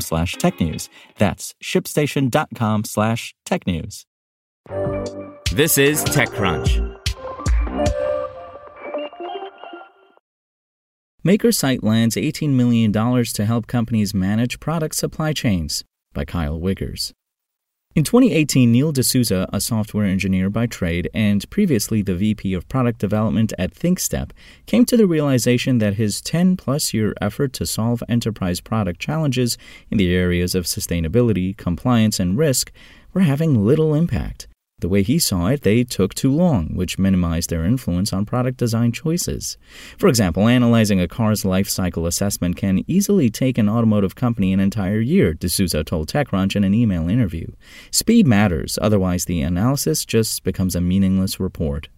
slash technews. That's shipstation.com slash technews. This is TechCrunch. MakerSite lands $18 million to help companies manage product supply chains by Kyle Wiggers. In 2018, Neil D'Souza, a software engineer by trade and previously the VP of product development at ThinkStep, came to the realization that his 10 plus year effort to solve enterprise product challenges in the areas of sustainability, compliance, and risk were having little impact. The way he saw it, they took too long, which minimized their influence on product design choices. For example, analyzing a car's life cycle assessment can easily take an automotive company an entire year, D'Souza told TechCrunch in an email interview. Speed matters, otherwise, the analysis just becomes a meaningless report.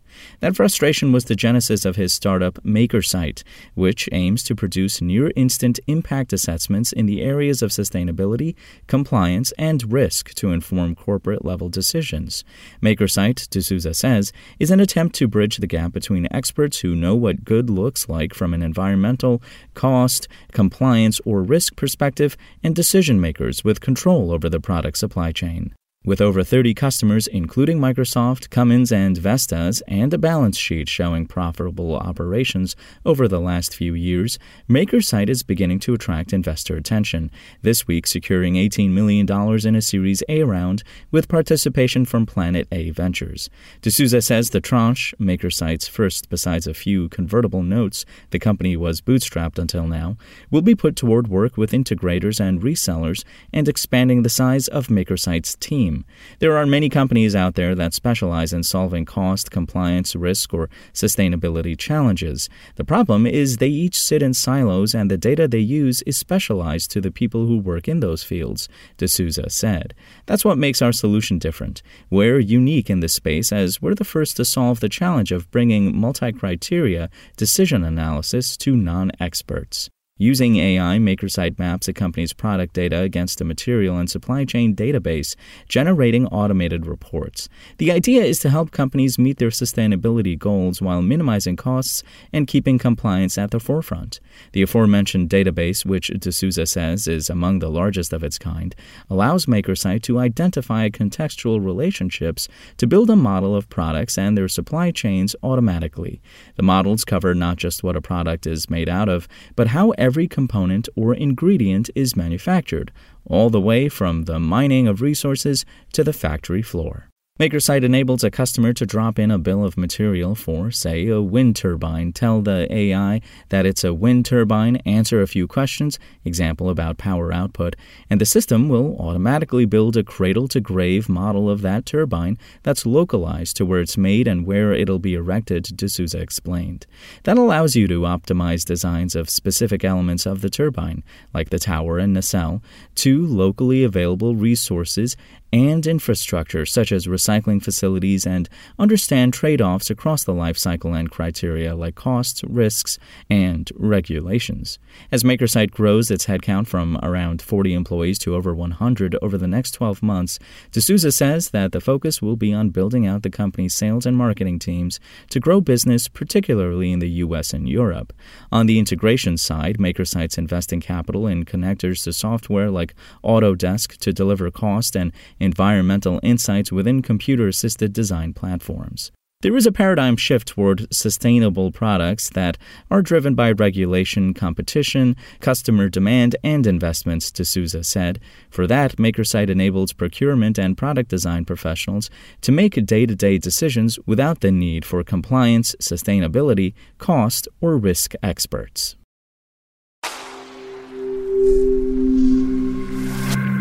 That frustration was the genesis of his startup MakerSite, which aims to produce near instant impact assessments in the areas of sustainability, compliance, and risk to inform corporate level decisions. MakerSite, D'Souza says, is an attempt to bridge the gap between experts who know what good looks like from an environmental, cost, compliance, or risk perspective and decision makers with control over the product supply chain. With over 30 customers, including Microsoft, Cummins, and Vestas, and a balance sheet showing profitable operations over the last few years, MakerSite is beginning to attract investor attention, this week securing $18 million in a Series A round with participation from Planet A Ventures. D'Souza says the tranche, MakerSite's first besides a few convertible notes the company was bootstrapped until now, will be put toward work with integrators and resellers and expanding the size of MakerSite's team. There are many companies out there that specialize in solving cost, compliance, risk, or sustainability challenges. The problem is they each sit in silos and the data they use is specialized to the people who work in those fields, D'Souza said. That's what makes our solution different. We're unique in this space as we're the first to solve the challenge of bringing multi criteria decision analysis to non experts. Using AI, MakerSite maps a company's product data against a material and supply chain database, generating automated reports. The idea is to help companies meet their sustainability goals while minimizing costs and keeping compliance at the forefront. The aforementioned database, which D'Souza says is among the largest of its kind, allows MakerSite to identify contextual relationships to build a model of products and their supply chains automatically. The models cover not just what a product is made out of, but how every component or ingredient is manufactured, all the way from the mining of resources to the factory floor. MakerSite enables a customer to drop in a bill of material for, say, a wind turbine, tell the AI that it's a wind turbine, answer a few questions, example about power output, and the system will automatically build a cradle to grave model of that turbine that's localized to where it's made and where it'll be erected, D'Souza explained. That allows you to optimize designs of specific elements of the turbine, like the tower and nacelle, to locally available resources and infrastructure such as recycling facilities and understand trade offs across the life cycle and criteria like costs, risks, and regulations. As MakerSite grows its headcount from around 40 employees to over 100 over the next 12 months, D'Souza says that the focus will be on building out the company's sales and marketing teams to grow business, particularly in the U.S. and Europe. On the integration side, MakerSite's investing capital in connectors to software like Autodesk to deliver cost and environmental insights within computer assisted design platforms. There is a paradigm shift toward sustainable products that are driven by regulation, competition, customer demand, and investments, D'Souza said. For that, MakerSite enables procurement and product design professionals to make day to day decisions without the need for compliance, sustainability, cost, or risk experts.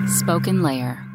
Spoken Layer.